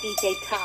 DJ Tarek.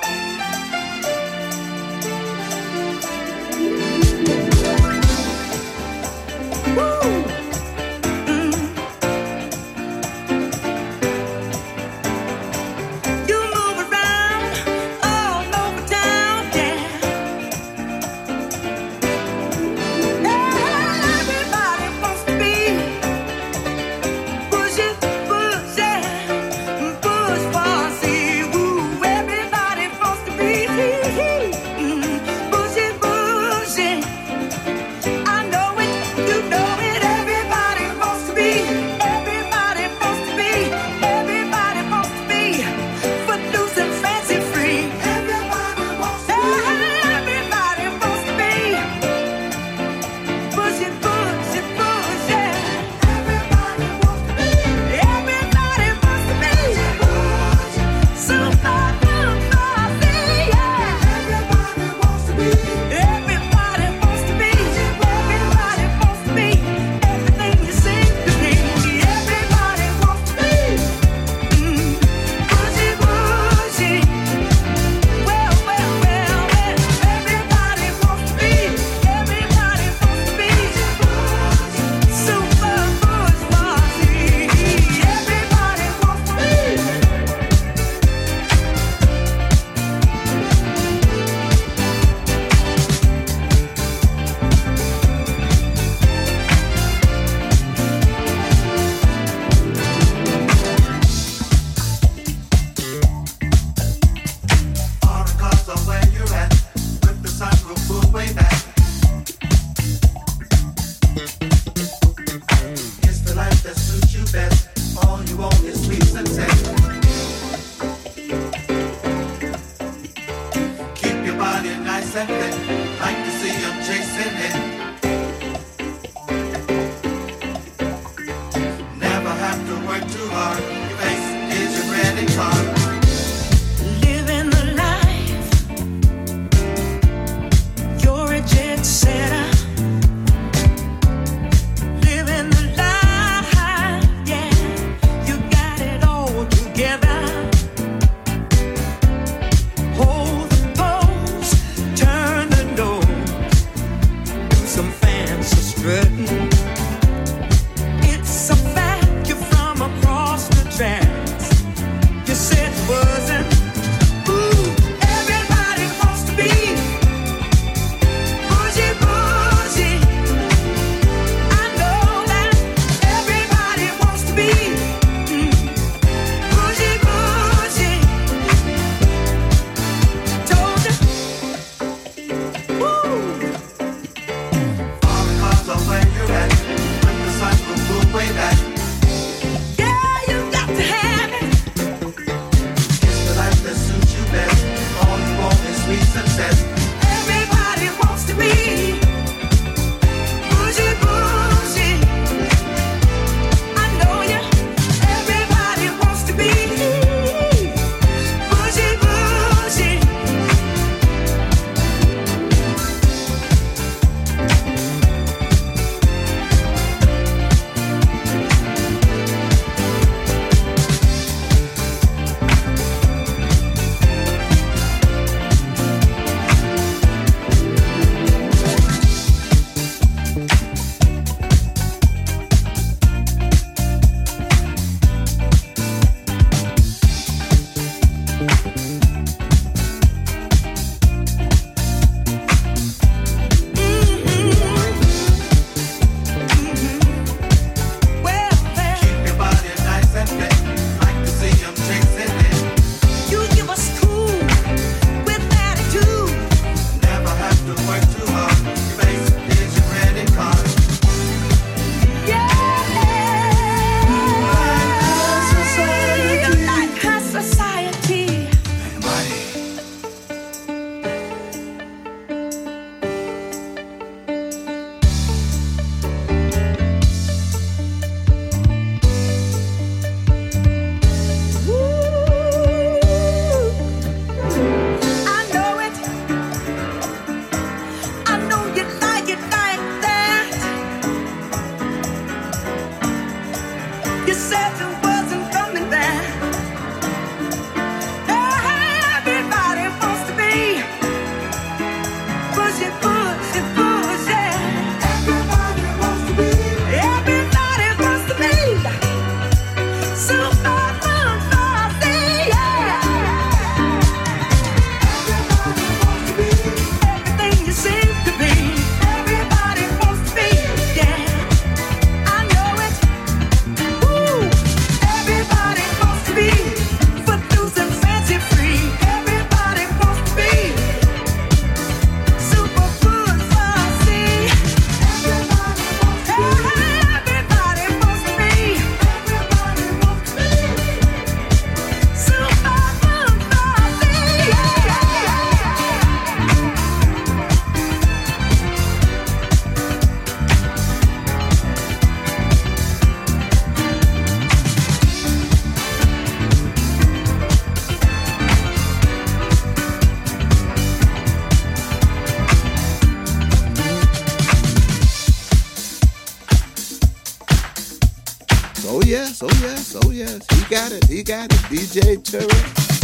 Oh yes, oh yes. He got it, he got it. DJ Tarek.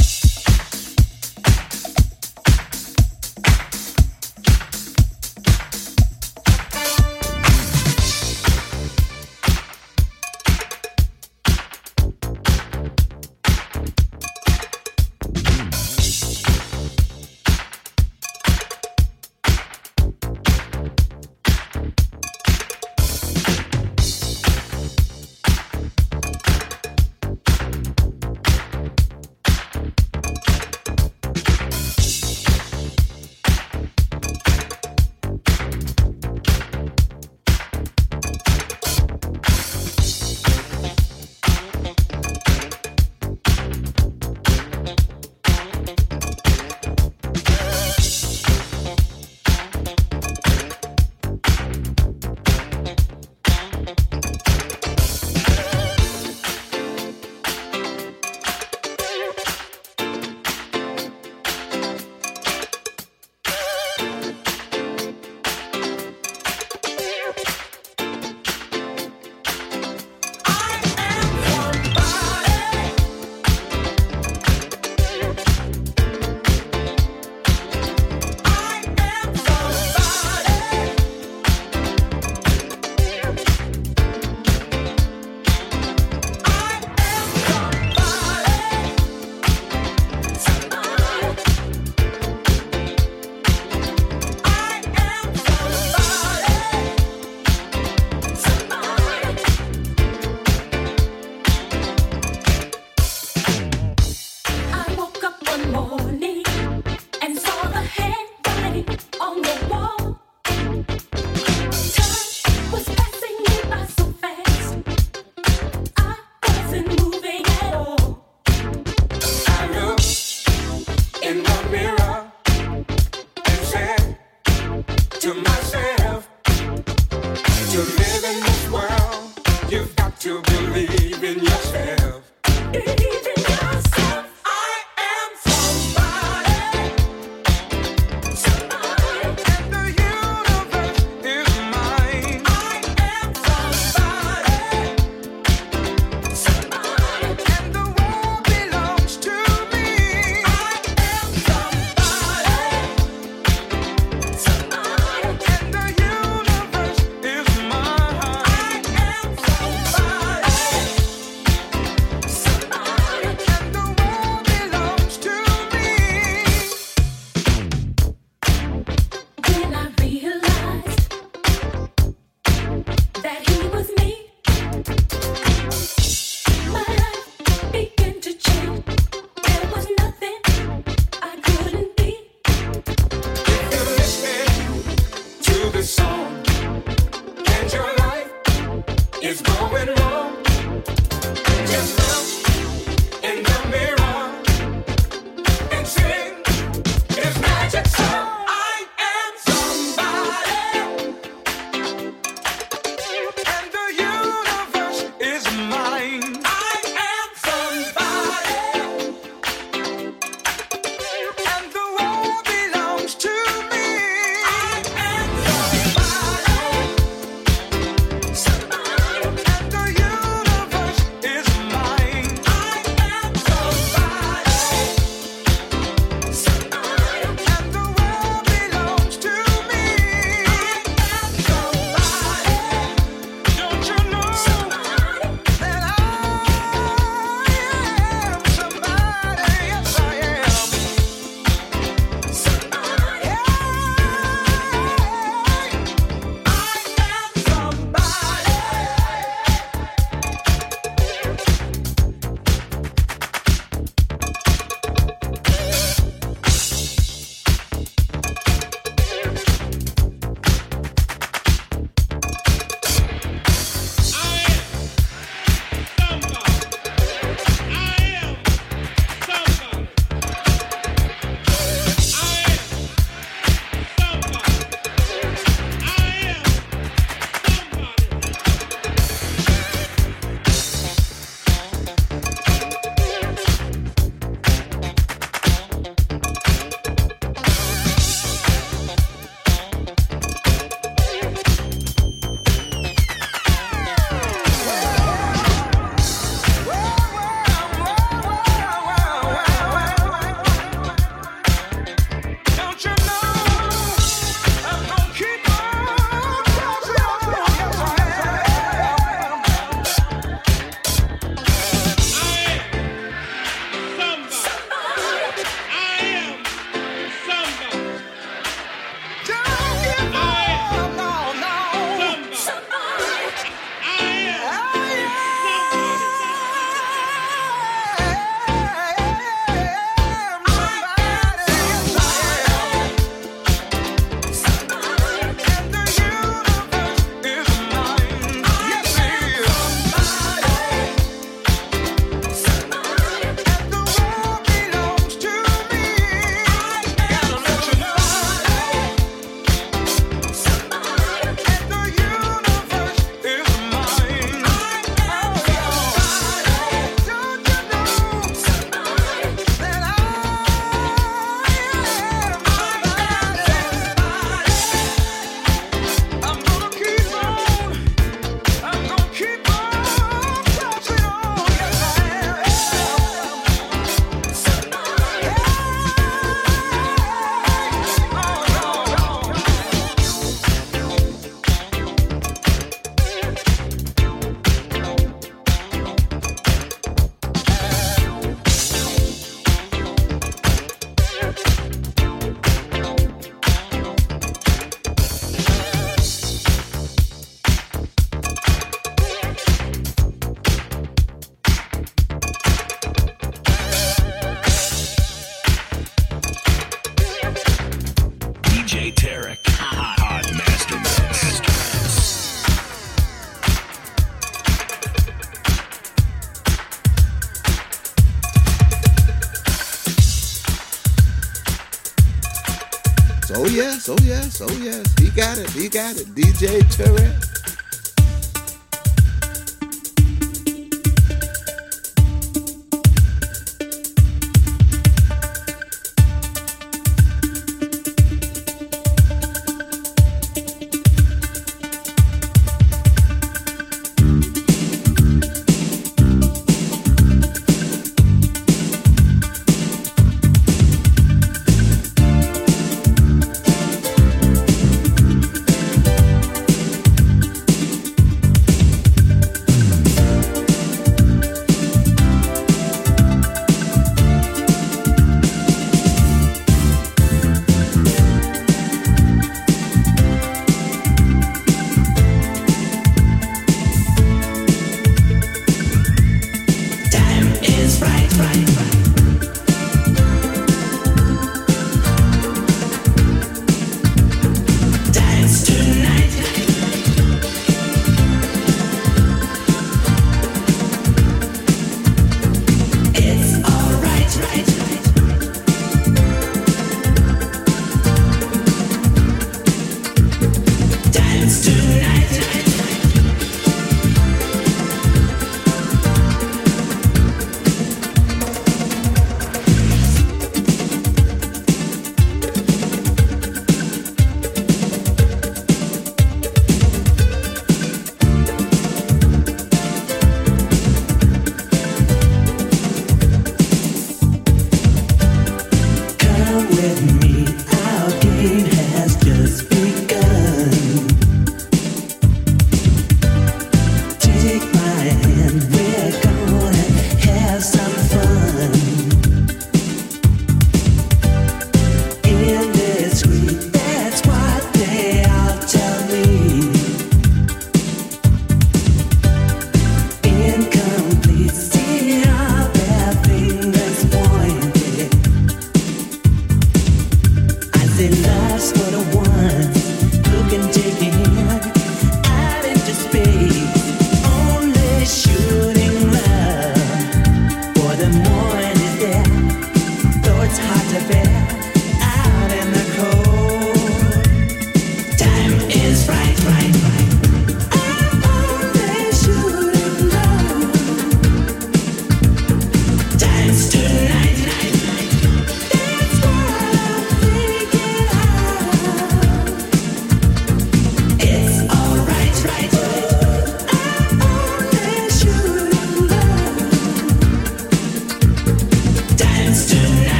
Oh yes, oh yes, oh yes. He got it, he got it. DJ Tarek.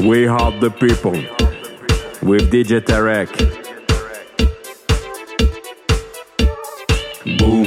We help the people with DJ Tarek. Boom.